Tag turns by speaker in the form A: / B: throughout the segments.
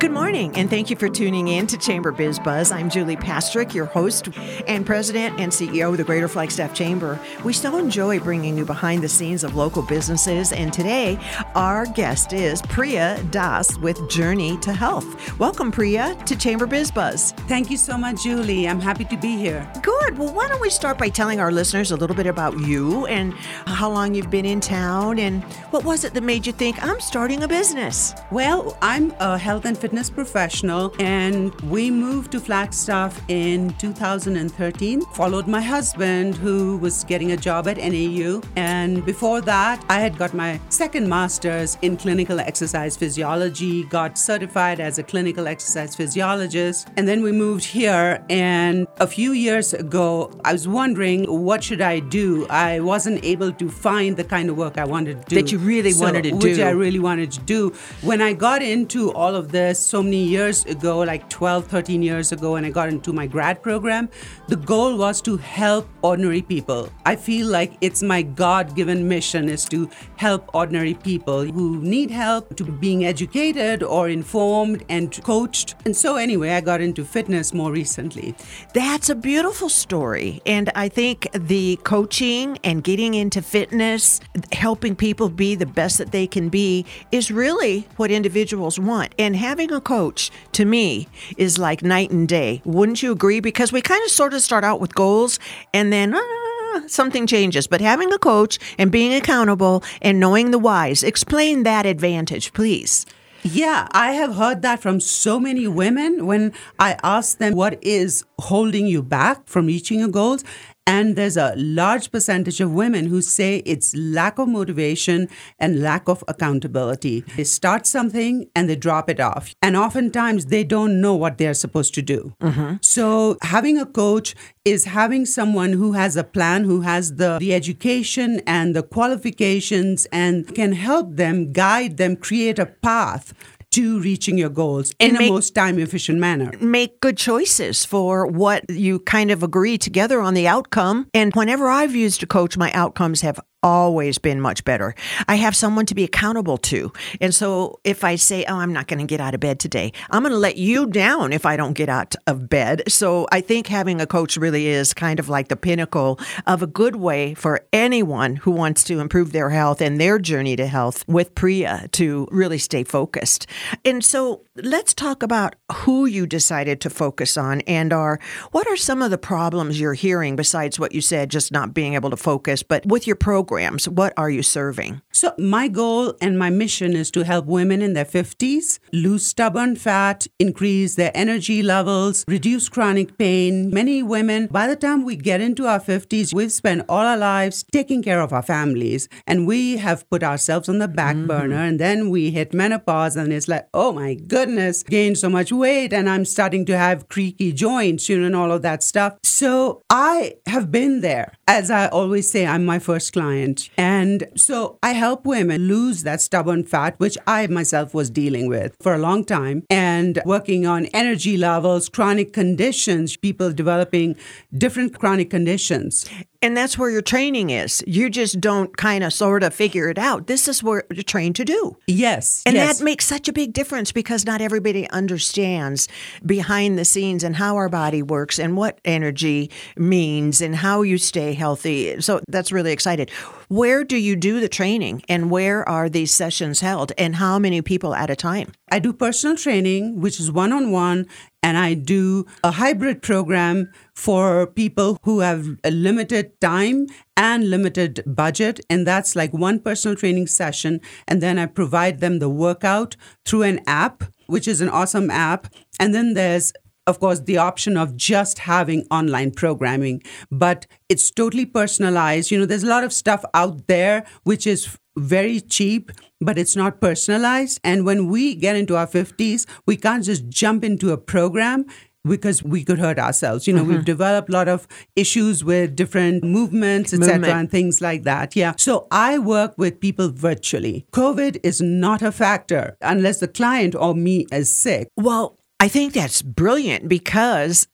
A: Good morning, and thank you for tuning in to Chamber Biz Buzz. I'm Julie Pastrick, your host and president and CEO of the Greater Flagstaff Chamber. We so enjoy bringing you behind the scenes of local businesses, and today our guest is Priya Dass with Journey to Health. Welcome, Priya, to Chamber Biz Buzz.
B: Thank you so much, Julie. I'm happy to be here.
A: Good. Well, why don't we start by telling our listeners a little bit about you and how long you've been in town, and what was it that made you think I'm starting a business?
B: Well, I'm a health and fitness professional, and we moved to Flagstaff in 2013. Followed my husband, who was getting a job at NAU, and before that, I had got my second master's in clinical exercise physiology, got certified as a clinical exercise physiologist, and then we moved here. And a few years ago, I was wondering what should I do. I wasn't able to find the kind of work I wanted to do.
A: That you really
B: So-
A: wanted to
B: which
A: do.
B: Which I really wanted to do. When I got into all of this so many years ago, like 12, 13 years ago, when I got into my grad program, the goal was to help ordinary people. I feel like it's my God given mission is to help ordinary people who need help to being educated or informed and coached. And so, anyway, I got into fitness more recently.
A: That's a beautiful story. And I think the coaching and getting into fitness, helping people be the best that they can be, is really what individuals want. And having a coach, to me, is like night and day. Wouldn't you agree? Because we kind of sort of start out with goals and then. ah, something changes, but having a coach and being accountable and knowing the whys, explain that advantage, please.
B: Yeah, I have heard that from so many women when I ask them what is holding you back from reaching your goals. And there's a large percentage of women who say it's lack of motivation and lack of accountability. They start something and they drop it off. And oftentimes they don't know what they're supposed to do. Mm-hmm. So having a coach is having someone who has a plan, who has the, the education and the qualifications and can help them, guide them, create a path to reaching your goals
A: And
B: in
A: make-
B: a most time efficient manner.
A: make good choices for what you kind of agree together on the outcome. And whenever I've used a coach, my outcomes have always been much better. I have someone to be accountable to. And so if I say, Oh, I'm not going to get out of bed today, I'm going to let you down if I don't get out of bed. So I think having a coach really is kind of like the pinnacle of a good way for anyone who wants to improve their health and their journey to health with Priya to really stay focused. And so let's talk about who you decided to focus on and are what are some of the problems you're hearing besides what you said, just not being able to focus, but with your programs, what are you serving?
B: So, my goal and my mission is to help women in their 50s lose stubborn fat, increase their energy levels, reduce chronic pain. Many women, by the time we get into our 50s, we've spent all our lives taking care of our families and we have put ourselves on the back mm. burner. And then we hit menopause and it's like, oh my goodness, gained so much weight and I'm starting to have creaky joints, you know, and all of that stuff. So, I have been there. As I always say, I'm my first client. And so I help women lose that stubborn fat, which I myself was dealing with for a long time, and working on energy levels, chronic conditions, people developing different chronic conditions.
A: And that's where your training is. You just don't kind of sort of figure it out. This is what you're trained to do.
B: Yes.
A: And
B: yes.
A: that makes such a big difference because not everybody understands behind the scenes and how our body works and what energy means and how you stay healthy. So that's really excited. Where do you do the training and where are these sessions held and how many people at a time?
B: I do personal training, which is one on one, and I do a hybrid program for people who have a limited time and limited budget. And that's like one personal training session. And then I provide them the workout through an app, which is an awesome app. And then there's of course, the option of just having online programming, but it's totally personalized. You know, there's a lot of stuff out there which is very cheap, but it's not personalized. And when we get into our 50s, we can't just jump into a program because we could hurt ourselves. You know, we've mm-hmm. developed a lot of issues with different movements, etc.,
A: Movement.
B: and things like that. Yeah. So I work with people virtually. COVID is not a factor unless the client or me is sick.
A: Well, I think that's brilliant because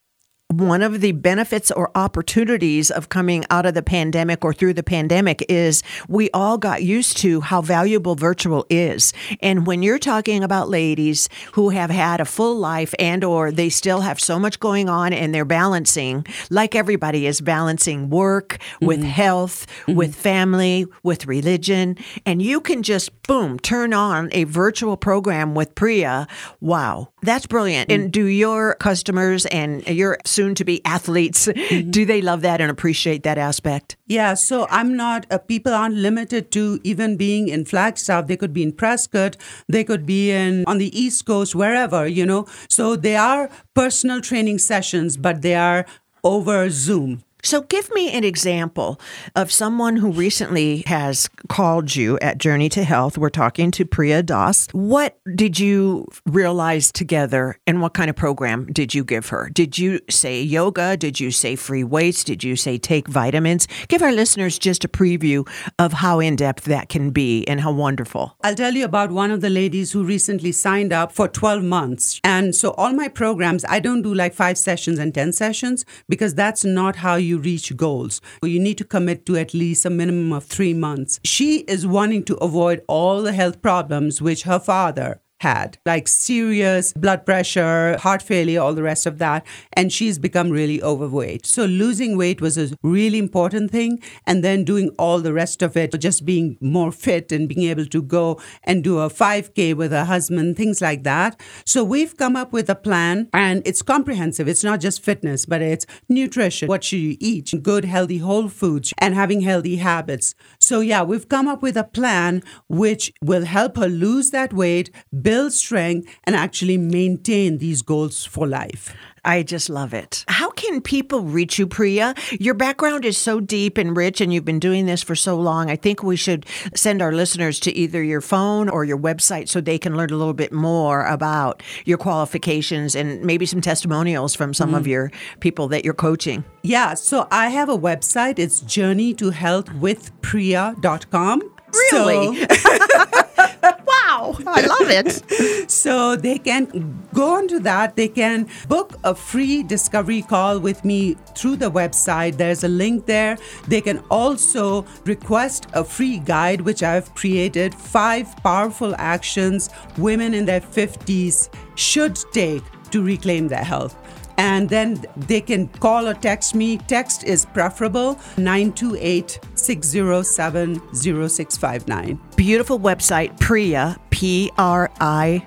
A: one of the benefits or opportunities of coming out of the pandemic or through the pandemic is we all got used to how valuable virtual is. And when you're talking about ladies who have had a full life and or they still have so much going on and they're balancing, like everybody is balancing work with mm-hmm. health, mm-hmm. with family, with religion, and you can just boom, turn on a virtual program with Priya. Wow. That's brilliant. And mm. do your customers and your soon to be athletes, do they love that and appreciate that aspect?
B: Yeah, so I'm not, uh, people aren't limited to even being in Flagstaff. They could be in Prescott, they could be in on the East Coast, wherever, you know. So they are personal training sessions, but they are over Zoom.
A: So, give me an example of someone who recently has called you at Journey to Health. We're talking to Priya Dass. What did you realize together and what kind of program did you give her? Did you say yoga? Did you say free weights? Did you say take vitamins? Give our listeners just a preview of how in depth that can be and how wonderful.
B: I'll tell you about one of the ladies who recently signed up for 12 months. And so, all my programs, I don't do like five sessions and 10 sessions because that's not how you reach goals. You need to commit to at least a minimum of three months. She is wanting to avoid all the health problems which her father had, like serious blood pressure, heart failure, all the rest of that. And she's become really overweight. So losing weight was a really important thing. And then doing all the rest of it, just being more fit and being able to go and do a 5K with her husband, things like that. So we've come up with a plan and it's comprehensive. It's not just fitness, but it's nutrition. What should you eat? Good, healthy, whole foods and having healthy habits. So yeah, we've come up with a plan which will help her lose that weight, build strength, and actually maintain these goals for life.
A: I just love it. How can people reach you, Priya? Your background is so deep and rich, and you've been doing this for so long. I think we should send our listeners to either your phone or your website so they can learn a little bit more about your qualifications and maybe some testimonials from some of mm. your people that you're coaching.
B: Yeah, so I have a website. It's journeytohealthwithpriya.com.
A: Really? wow, I love it.
B: So they can go onto that. They can book a free discovery call with me through the website. There's a link there. They can also request a free guide, which I've created five powerful actions women in their 50s should take to reclaim their health. And then they can call or text me. Text is preferable 928 607 0659.
A: Beautiful website, Priya, P R I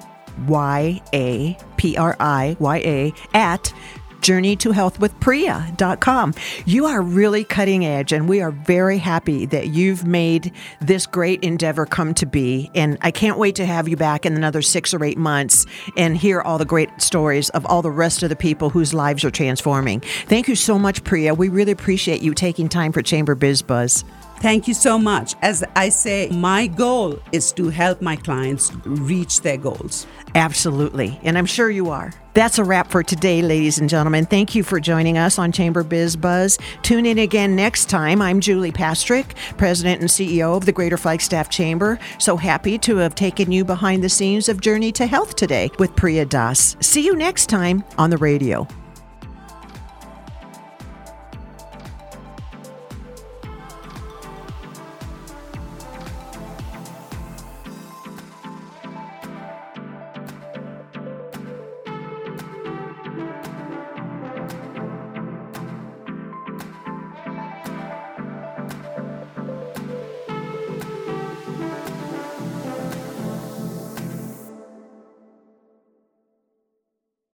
A: Y A, P R I Y A, at journeytohealthwithpriya.com. You are really cutting edge, and we are very happy that you've made this great endeavor come to be. And I can't wait to have you back in another six or eight months and hear all the great stories of all the rest of the people whose lives are transforming. Thank you so much, Priya. We really appreciate you taking time for Chamber Biz Buzz.
B: Thank you so much. As I say, my goal is to help my clients reach their goals.
A: Absolutely. And I'm sure you are. That's a wrap for today, ladies and gentlemen. Thank you for joining us on Chamber Biz Buzz. Tune in again next time. I'm Julie Pastrick, President and CEO of the Greater Flagstaff Chamber. So happy to have taken you behind the scenes of Journey to Health today with Priya Dass. See you next time on the radio.